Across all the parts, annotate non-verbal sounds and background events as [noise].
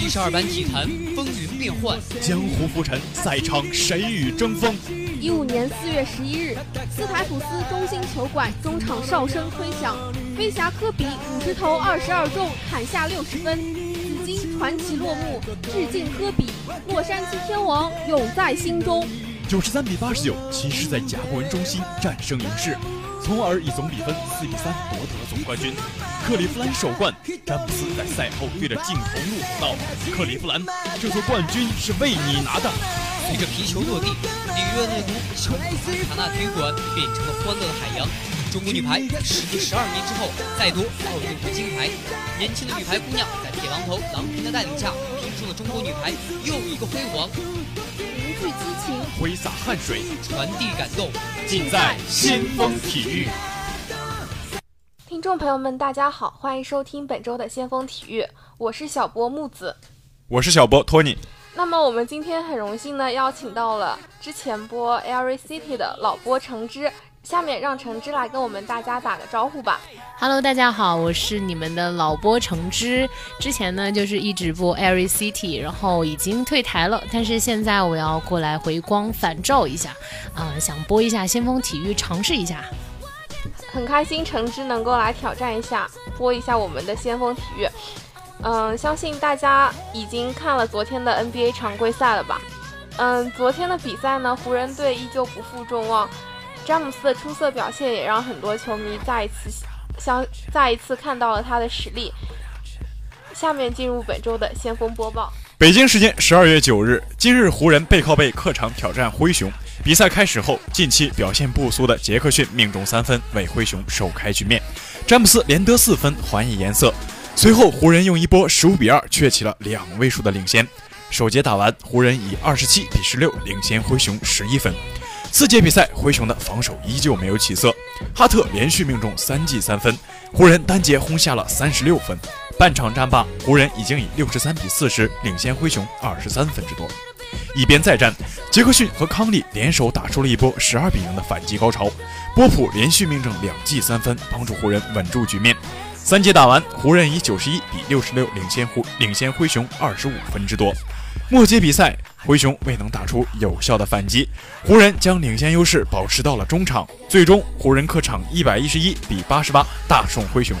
七十二班体坛风云变幻，江湖浮沉，赛场谁与争锋？一五年四月十一日，斯台普斯中心球馆中场哨声吹响，飞侠科比五十投二十二中，砍下六十分，紫金传奇落幕，致敬科比，洛杉矶天王永在心中。九十三比八十九，骑士在甲骨文中心战胜勇士。从而以总比分四比三夺得了总冠军。克利夫兰首冠，詹姆斯在赛后对着镜头怒吼道：“克利夫兰，这座冠军是为你拿的。”随着皮球落地，里约热内卢圣卡纳体育馆变成了欢乐的海洋。中国女排时隔十二年之后再夺奥运会金牌，年轻的女排姑娘在铁榔头郎平的带领下，拼出了中国女排又一个辉煌。聚激情，挥洒汗水，传递感动，尽在先锋体育。听众朋友们，大家好，欢迎收听本周的先锋体育，我是小波木子，我是小波托尼。那么我们今天很荣幸呢，邀请到了之前播 Every City 的老播橙汁。下面让橙汁来跟我们大家打个招呼吧。Hello，大家好，我是你们的老播橙汁。之前呢就是一直播 Every City，然后已经退台了，但是现在我要过来回光返照一下，啊，想播一下先锋体育，尝试一下。很开心橙汁能够来挑战一下，播一下我们的先锋体育。嗯，相信大家已经看了昨天的 NBA 常规赛了吧？嗯，昨天的比赛呢，湖人队依旧不负众望。詹姆斯的出色表现也让很多球迷再一次相再一次看到了他的实力。下面进入本周的先锋播报。北京时间十二月九日，今日湖人背靠背客场挑战灰熊。比赛开始后，近期表现不俗的杰克逊命中三分，为灰熊首开局面。詹姆斯连得四分，还以颜色。随后，湖人用一波十五比二确起了两位数的领先。首节打完，湖人以二十七比十六领先灰熊十一分。四节比赛，灰熊的防守依旧没有起色，哈特连续命中三记三分，湖人单节轰下了三十六分。半场战罢，湖人已经以六十三比四十领先灰熊二十三分之多。一边再战，杰克逊和康利联手打出了一波十二比零的反击高潮，波普连续命中两记三分，帮助湖人稳住局面。三节打完，湖人以九十一比六十六领先湖领先灰熊二十五分之多。末节比赛，灰熊未能打出有效的反击，湖人将领先优势保持到了中场。最终，湖人客场一百一十一比八十八大胜灰熊。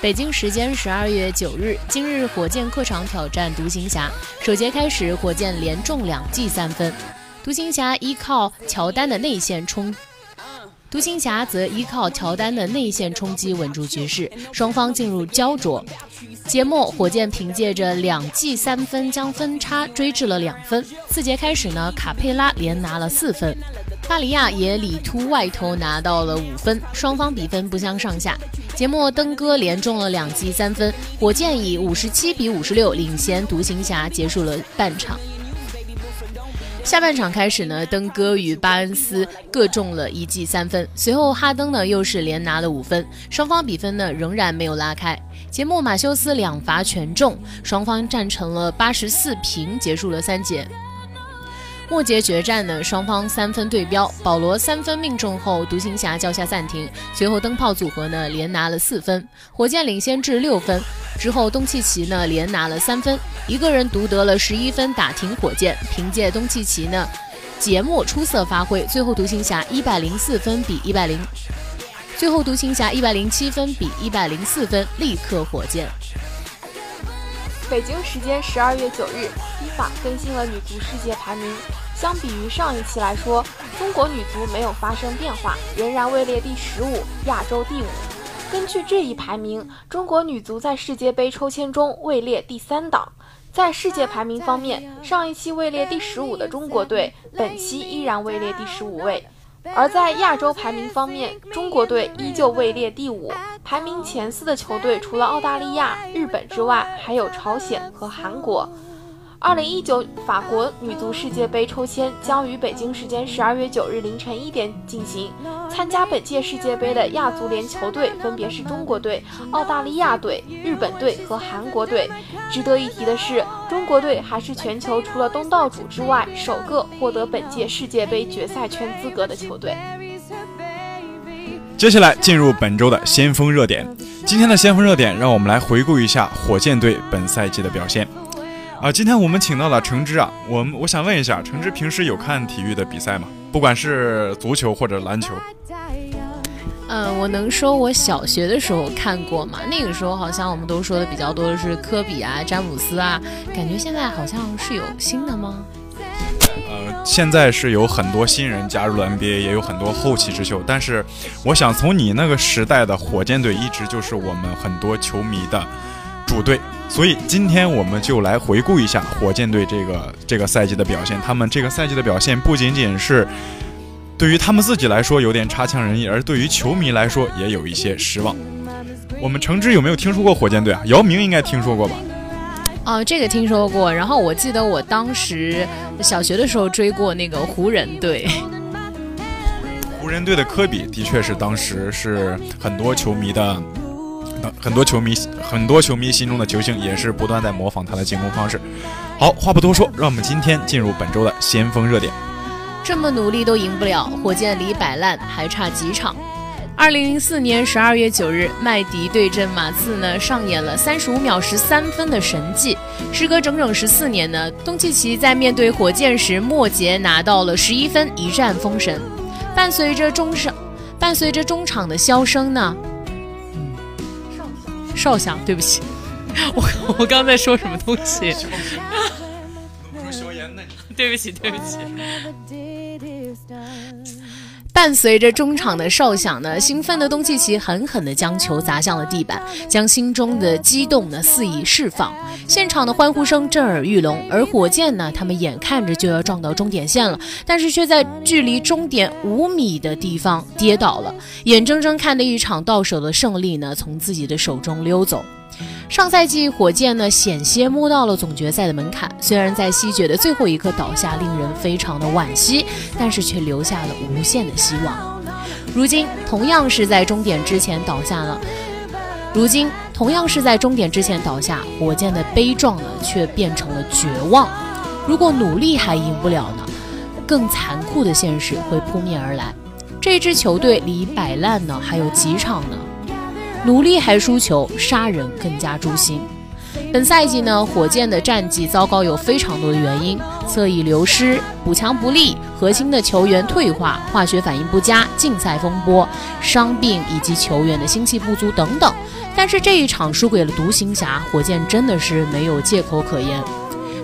北京时间十二月九日，今日火箭客场挑战独行侠。首节开始，火箭连中两记三分，独行侠依靠乔丹的内线冲。独行侠则依靠乔丹的内线冲击稳住局势，双方进入焦灼。节末，火箭凭借着两记三分将分差追至了两分。四节开始呢，卡佩拉连拿了四分，巴里亚也里突外投拿到了五分，双方比分不相上下。节目，登哥连中了两记三分，火箭以五十七比五十六领先独行侠，结束了半场。下半场开始呢，登哥与巴恩斯各中了一记三分，随后哈登呢又是连拿了五分，双方比分呢仍然没有拉开。节目马修斯两罚全中，双方战成了八十四平，结束了三节。末节决战呢，双方三分对标，保罗三分命中后，独行侠叫下暂停，随后灯泡组合呢连拿了四分，火箭领先至六分。之后东契奇呢连拿了三分，一个人独得了十一分，打停火箭。凭借东契奇呢节末出色发挥，最后独行侠一百零四分比一百零，最后独行侠一百零七分比一百零四分力克火箭。北京时间十二月九日，依法更新了女足世界排名。相比于上一期来说，中国女足没有发生变化，仍然位列第十五，亚洲第五。根据这一排名，中国女足在世界杯抽签中位列第三档。在世界排名方面，上一期位列第十五的中国队，本期依然位列第十五位。而在亚洲排名方面，中国队依旧位列第五。排名前四的球队除了澳大利亚、日本之外，还有朝鲜和韩国。二零一九法国女足世界杯抽签将于北京时间十二月九日凌晨一点进行。参加本届世界杯的亚足联球队分别是中国队、澳大利亚队、日本队和韩国队。值得一提的是，中国队还是全球除了东道主之外首个获得本届世界杯决赛圈资格的球队。接下来进入本周的先锋热点。今天的先锋热点，让我们来回顾一下火箭队本赛季的表现。啊，今天我们请到了橙汁啊，我们我想问一下，橙汁平时有看体育的比赛吗？不管是足球或者篮球。嗯，我能说我小学的时候看过吗？那个时候好像我们都说的比较多的是科比啊、詹姆斯啊，感觉现在好像是有新的吗？呃，现在是有很多新人加入了 NBA，也有很多后起之秀。但是，我想从你那个时代的火箭队一直就是我们很多球迷的主队，所以今天我们就来回顾一下火箭队这个这个赛季的表现。他们这个赛季的表现不仅仅是对于他们自己来说有点差强人意，而对于球迷来说也有一些失望。我们橙汁有没有听说过火箭队啊？姚明应该听说过吧？哦，这个听说过。然后我记得我当时小学的时候追过那个湖人队。湖人队的科比的确是当时是很多球迷的，很多球迷很多球迷心中的球星，也是不断在模仿他的进攻方式。好，话不多说，让我们今天进入本周的先锋热点。这么努力都赢不了，火箭离摆烂还差几场？二零零四年十二月九日，麦迪对阵马刺呢，上演了三十五秒十三分的神迹。时隔整整十四年呢，东契奇在面对火箭时，末节拿到了十一分，一战封神。伴随着中场，伴随着中场的笑声呢，响，哨响，对不起，[laughs] 我我刚在说什么东西？[laughs] [laughs] 对不起，对不起。伴随着中场的哨响呢，兴奋的东契奇狠狠地将球砸向了地板，将心中的激动呢肆意释放。现场的欢呼声震耳欲聋，而火箭呢，他们眼看着就要撞到终点线了，但是却在距离终点五米的地方跌倒了，眼睁睁看着一场到手的胜利呢从自己的手中溜走。上赛季火箭呢险些摸到了总决赛的门槛，虽然在西决的最后一刻倒下，令人非常的惋惜，但是却留下了无限的希望。如今同样是在终点之前倒下了，如今同样是在终点之前倒下，火箭的悲壮呢却变成了绝望。如果努力还赢不了呢，更残酷的现实会扑面而来。这支球队离摆烂呢还有几场呢？努力还输球，杀人更加诛心。本赛季呢，火箭的战绩糟糕有非常多的原因：侧翼流失、补强不力、核心的球员退化、化学反应不佳、竞赛风波、伤病以及球员的心气不足等等。但是这一场输给了独行侠，火箭真的是没有借口可言。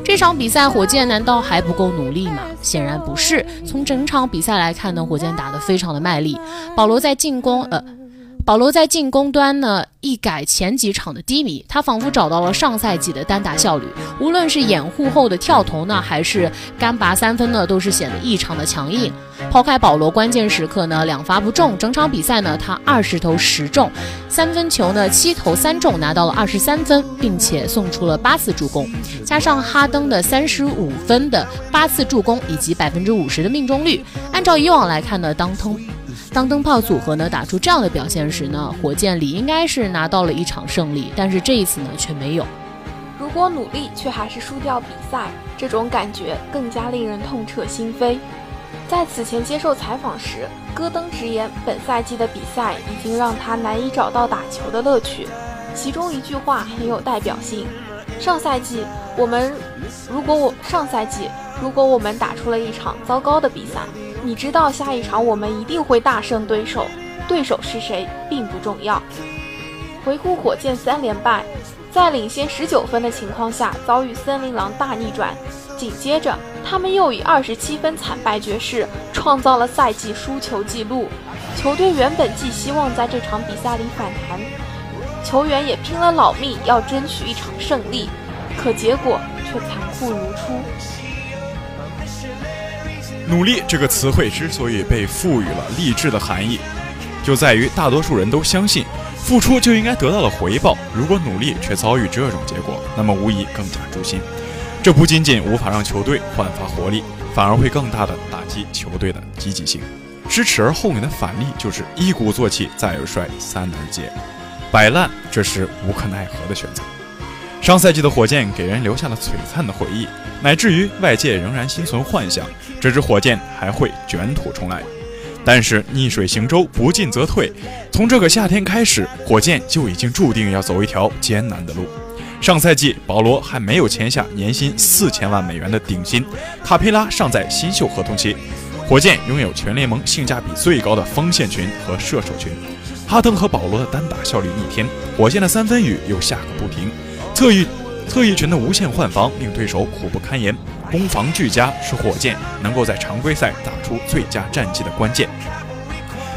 这场比赛，火箭难道还不够努力吗？显然不是。从整场比赛来看呢，火箭打得非常的卖力，保罗在进攻，呃。保罗在进攻端呢，一改前几场的低迷，他仿佛找到了上赛季的单打效率。无论是掩护后的跳投呢，还是干拔三分呢，都是显得异常的强硬。抛开保罗，关键时刻呢两罚不中，整场比赛呢他二十投十中，三分球呢七投三中，拿到了二十三分，并且送出了八次助攻，加上哈登的三十五分的八次助攻以及百分之五十的命中率，按照以往来看呢，当通。当灯泡组合呢打出这样的表现时呢，火箭里应该是拿到了一场胜利，但是这一次呢却没有。如果努力却还是输掉比赛，这种感觉更加令人痛彻心扉。在此前接受采访时，戈登直言，本赛季的比赛已经让他难以找到打球的乐趣。其中一句话很有代表性：上赛季我们如果我上赛季如果我们打出了一场糟糕的比赛。你知道下一场我们一定会大胜对手，对手是谁并不重要。回顾火箭三连败，在领先十九分的情况下遭遇森林狼大逆转，紧接着他们又以二十七分惨败爵士，创造了赛季输球纪录。球队原本寄希望在这场比赛里反弹，球员也拼了老命要争取一场胜利，可结果却残酷如初。努力这个词汇之所以被赋予了励志的含义，就在于大多数人都相信，付出就应该得到了回报。如果努力却遭遇这种结果，那么无疑更加诛心。这不仅仅无法让球队焕发活力，反而会更大的打击球队的积极性。知耻而后勇的反例就是一鼓作气，再而衰，三而竭。摆烂，这是无可奈何的选择。上赛季的火箭给人留下了璀璨的回忆，乃至于外界仍然心存幻想，这支火箭还会卷土重来。但是逆水行舟，不进则退。从这个夏天开始，火箭就已经注定要走一条艰难的路。上赛季，保罗还没有签下年薪四千万美元的顶薪，卡佩拉尚在新秀合同期。火箭拥有全联盟性价比最高的锋线群和射手群。哈登和保罗的单打效率逆天，火箭的三分雨又下个不停。侧翼侧翼群的无限换防令对手苦不堪言。攻防俱佳是火箭能够在常规赛打出最佳战绩的关键。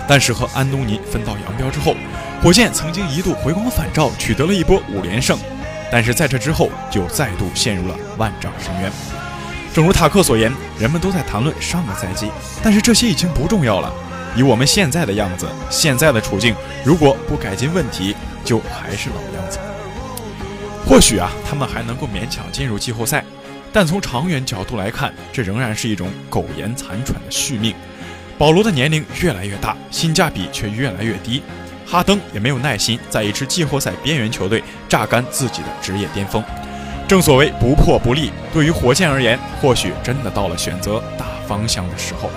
但是和安东尼分道扬镳之后，火箭曾经一度回光返照，取得了一波五连胜。但是在这之后，就再度陷入了万丈深渊。正如塔克所言，人们都在谈论上个赛季，但是这些已经不重要了。以我们现在的样子，现在的处境，如果不改进问题，就还是老样子。或许啊，他们还能够勉强进入季后赛。但从长远角度来看，这仍然是一种苟延残喘的续命。保罗的年龄越来越大，性价比却越来越低。哈登也没有耐心在一支季后赛边缘球队榨干自己的职业巅峰。正所谓不破不立，对于火箭而言，或许真的到了选择大方向的时候。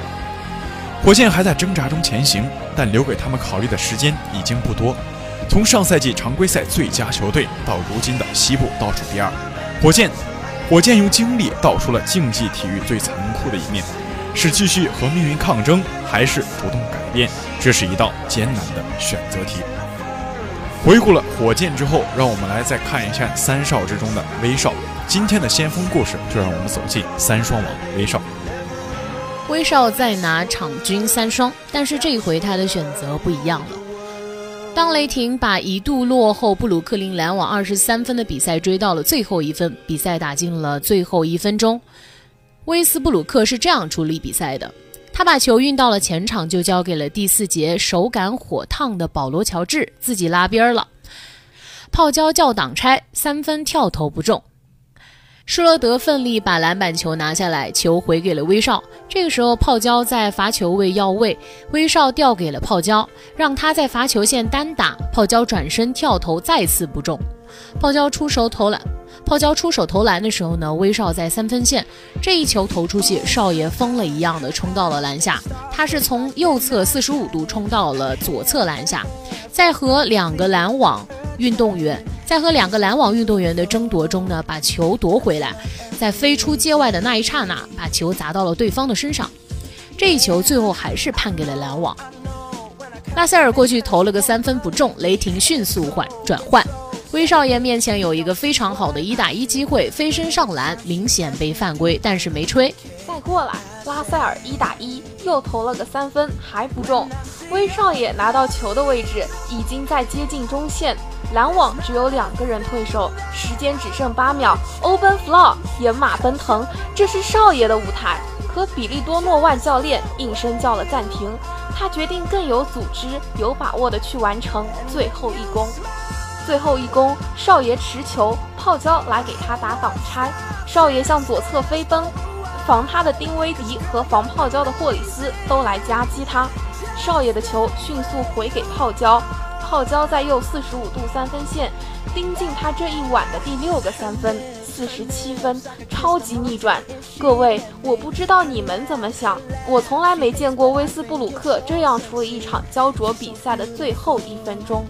火箭还在挣扎中前行，但留给他们考虑的时间已经不多。从上赛季常规赛最佳球队到如今的西部倒数第二，火箭。火箭用经历道出了竞技体育最残酷的一面：是继续和命运抗争，还是主动改变？这是一道艰难的选择题。回顾了火箭之后，让我们来再看一下三少之中的威少。今天的先锋故事，就让我们走进三双王威少。威少再拿场均三双，但是这一回他的选择不一样了。当雷霆把一度落后布鲁克林篮网二十三分的比赛追到了最后一分，比赛打进了最后一分钟，威斯布鲁克是这样处理比赛的：他把球运到了前场，就交给了第四节手感火烫的保罗乔治，自己拉边了，泡椒叫挡拆，三分跳投不中。施罗德奋力把篮板球拿下来，球回给了威少。这个时候，泡椒在罚球位要位，威少调给了泡椒，让他在罚球线单打。泡椒转身跳投，再次不中。泡椒出手投篮，泡椒出手投篮的时候呢，威少在三分线，这一球投出去，少爷疯了一样的冲到了篮下。他是从右侧四十五度冲到了左侧篮下，在和两个篮网运动员。在和两个篮网运动员的争夺中呢，把球夺回来，在飞出界外的那一刹那，把球砸到了对方的身上。这一球最后还是判给了篮网。拉塞尔过去投了个三分不中，雷霆迅速换转换。威少爷面前有一个非常好的一打一机会，飞身上篮，明显被犯规，但是没吹。再过来，拉塞尔一打一又投了个三分，还不中。威少爷拿到球的位置已经在接近中线。篮网只有两个人退守，时间只剩八秒。Open floor，野马奔腾，这是少爷的舞台。可比利多诺万教练应声叫了暂停，他决定更有组织、有把握的去完成最后一攻。最后一攻，少爷持球，泡椒来给他打挡拆。少爷向左侧飞奔，防他的丁威迪和防泡椒的霍里斯都来夹击他。少爷的球迅速回给泡椒。泡椒在右四十五度三分线盯进他这一晚的第六个三分，四十七分，超级逆转。各位，我不知道你们怎么想，我从来没见过威斯布鲁克这样处理一场焦灼比赛的最后一分钟。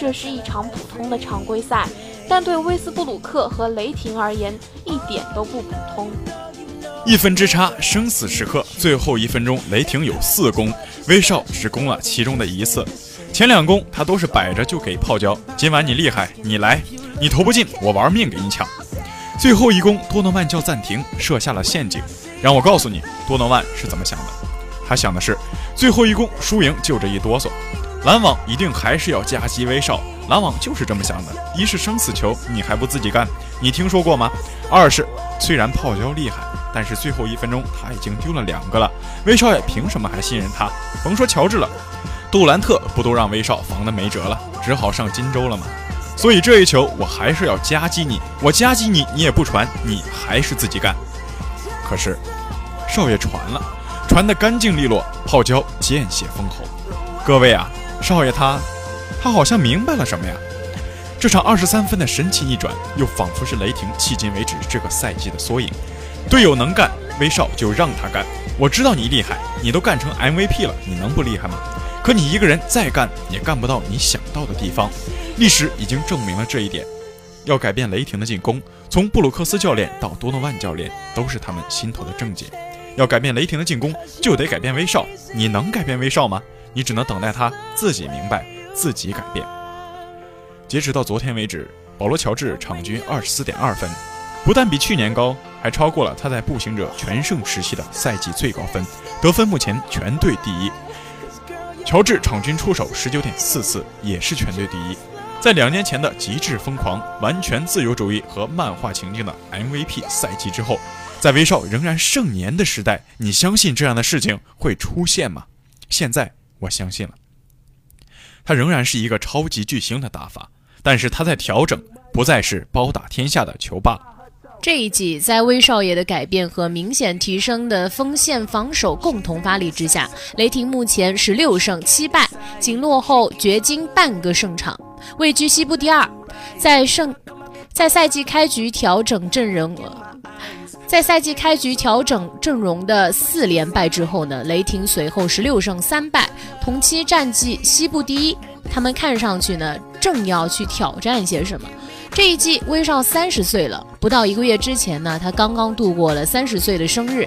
这是一场普通的常规赛，但对威斯布鲁克和雷霆而言一点都不普通。一分之差，生死时刻，最后一分钟，雷霆有四攻，威少只攻了其中的一次。前两攻他都是摆着就给泡椒，今晚你厉害，你来，你投不进，我玩命给你抢。最后一攻，多诺万叫暂停，设下了陷阱。让我告诉你，多诺万是怎么想的？他想的是，最后一攻输赢就这一哆嗦，篮网一定还是要夹击威少。篮网就是这么想的：一是生死球，你还不自己干？你听说过吗？二是虽然泡椒厉害，但是最后一分钟他已经丢了两个了，威少爷凭什么还信任他？甭说乔治了。杜兰特不都让威少防得没辙了，只好上金州了吗？所以这一球我还是要夹击你，我夹击你，你也不传，你还是自己干。可是少爷传了，传得干净利落，泡椒见血封喉。各位啊，少爷他，他好像明白了什么呀？这场二十三分的神奇逆转，又仿佛是雷霆迄今为止这个赛季的缩影。队友能干，威少就让他干。我知道你厉害，你都干成 MVP 了，你能不厉害吗？可你一个人再干也干不到你想到的地方。历史已经证明了这一点。要改变雷霆的进攻，从布鲁克斯教练到多诺万教练，都是他们心头的症结。要改变雷霆的进攻，就得改变威少。你能改变威少吗？你只能等待他自己明白，自己改变。截止到昨天为止，保罗·乔治场均二十四点二分，不但比去年高，还超过了他在步行者全盛时期的赛季最高分，得分目前全队第一。乔治场均出手十九点四次，也是全队第一。在两年前的极致疯狂、完全自由主义和漫画情境的 MVP 赛季之后，在威少仍然盛年的时代，你相信这样的事情会出现吗？现在我相信了。他仍然是一个超级巨星的打法，但是他在调整，不再是包打天下的球霸。这一季，在威少爷的改变和明显提升的锋线防守共同发力之下，雷霆目前十六胜七败，仅落后掘金半个胜场，位居西部第二。在胜，在赛季开局调整阵容，在赛季开局调整阵容的四连败之后呢，雷霆随后十六胜三败，同期战绩西部第一。他们看上去呢，正要去挑战些什么。这一季，威少三十岁了。不到一个月之前呢，他刚刚度过了三十岁的生日。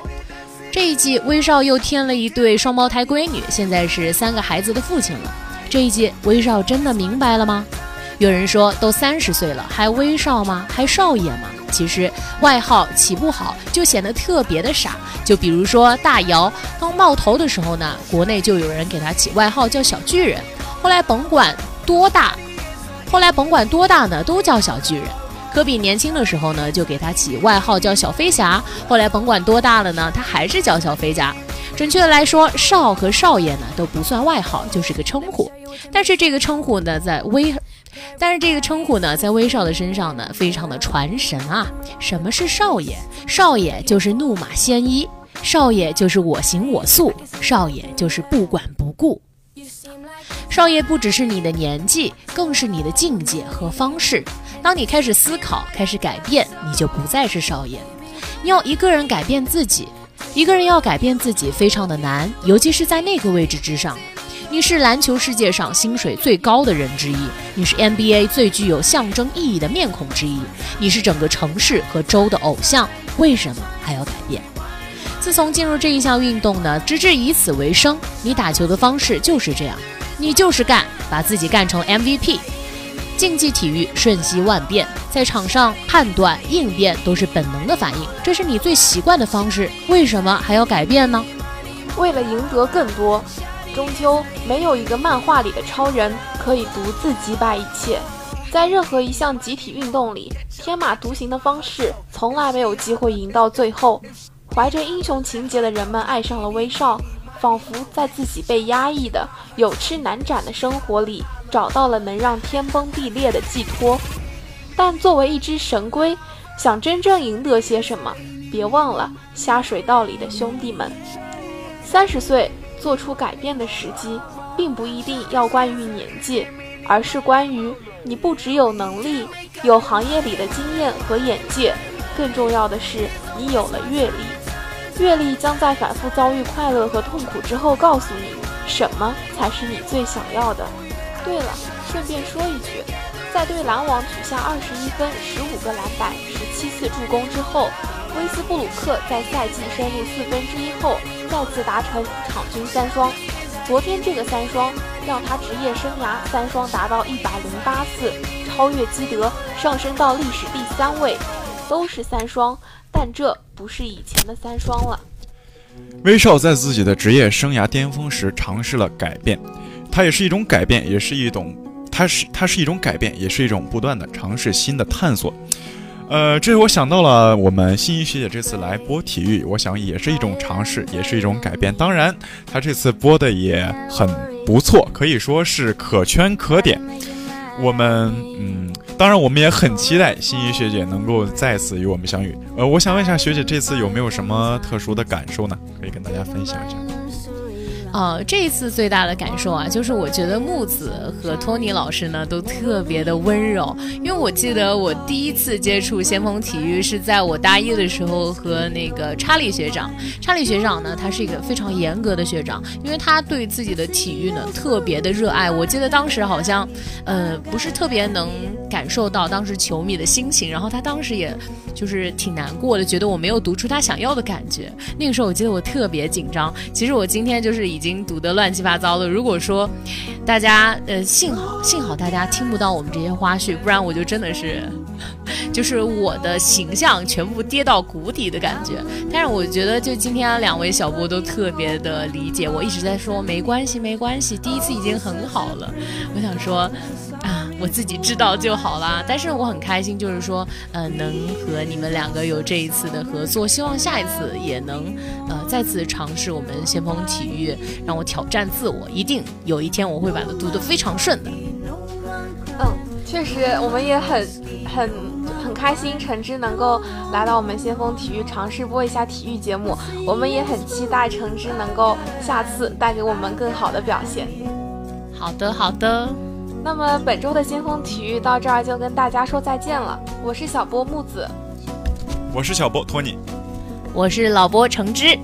这一季，威少又添了一对双胞胎闺女，现在是三个孩子的父亲了。这一季，威少真的明白了吗？有人说，都三十岁了，还威少吗？还少爷吗？其实，外号起不好就显得特别的傻。就比如说大姚刚冒头的时候呢，国内就有人给他起外号叫小巨人。后来甭管多大。后来甭管多大呢，都叫小巨人。科比年轻的时候呢，就给他起外号叫小飞侠。后来甭管多大了呢，他还是叫小飞侠。准确的来说，少和少爷呢都不算外号，就是个称呼。但是这个称呼呢，在威，但是这个称呼呢，在威少的身上呢，非常的传神啊。什么是少爷？少爷就是怒马鲜衣，少爷就是我行我素，少爷就是不管不顾。少爷不只是你的年纪，更是你的境界和方式。当你开始思考，开始改变，你就不再是少爷。你要一个人改变自己，一个人要改变自己非常的难，尤其是在那个位置之上。你是篮球世界上薪水最高的人之一，你是 NBA 最具有象征意义的面孔之一，你是整个城市和州的偶像。为什么还要改变？自从进入这一项运动呢，直至以此为生，你打球的方式就是这样。你就是干，把自己干成 MVP。竞技体育瞬息万变，在场上判断应变都是本能的反应，这是你最习惯的方式，为什么还要改变呢？为了赢得更多，终究没有一个漫画里的超人可以独自击败一切。在任何一项集体运动里，天马独行的方式从来没有机会赢到最后。怀着英雄情节的人们爱上了威少。仿佛在自己被压抑的有吃难展的生活里找到了能让天崩地裂的寄托，但作为一只神龟，想真正赢得些什么，别忘了下水道里的兄弟们。三十岁做出改变的时机，并不一定要关于年纪，而是关于你不只有能力，有行业里的经验和眼界，更重要的是你有了阅历。阅历将在反复遭遇快乐和痛苦之后，告诉你什么才是你最想要的。对了，顺便说一句，在对篮网取下二十一分、十五个篮板、十七次助攻之后，威斯布鲁克在赛季深入四分之一后，再次达成场均三双。昨天这个三双让他职业生涯三双达到一百零八次，超越基德，上升到历史第三位，都是三双。但这不是以前的三双了。威少在自己的职业生涯巅峰时尝试了改变，它也是一种改变，也是一种，它是它是一种改变，也是一种不断的尝试新的探索。呃，这我想到了我们心仪学姐这次来播体育，我想也是一种尝试，也是一种改变。当然，她这次播的也很不错，可以说是可圈可点。我们嗯。当然，我们也很期待心仪学姐能够再次与我们相遇。呃，我想问一下学姐，这次有没有什么特殊的感受呢？可以跟大家分享一下。呃，这一次最大的感受啊，就是我觉得木子和托尼老师呢都特别的温柔。因为我记得我第一次接触先锋体育是在我大一的时候和那个查理学长。查理学长呢，他是一个非常严格的学长，因为他对自己的体育呢特别的热爱。我记得当时好像，呃，不是特别能感受到当时球迷的心情，然后他当时也就是挺难过的，觉得我没有读出他想要的感觉。那个时候我记得我特别紧张。其实我今天就是已。已经堵得乱七八糟了。如果说大家呃，幸好幸好大家听不到我们这些花絮，不然我就真的是，[laughs] 就是我的形象全部跌到谷底的感觉。但是我觉得，就今天两位小波都特别的理解我，一直在说没关系没关系，第一次已经很好了。我想说。啊，我自己知道就好啦。但是我很开心，就是说，呃，能和你们两个有这一次的合作，希望下一次也能，呃，再次尝试我们先锋体育，让我挑战自我，一定有一天我会把它读得非常顺的。嗯，确实，我们也很 [laughs] 很很开心，橙汁能够来到我们先锋体育尝试播一下体育节目，我们也很期待橙汁能够下次带给我们更好的表现。好的，好的。那么本周的先锋体育到这儿就跟大家说再见了。我是小波木子，我是小波托尼，我是老波橙汁，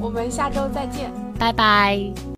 我们下周再见，拜拜。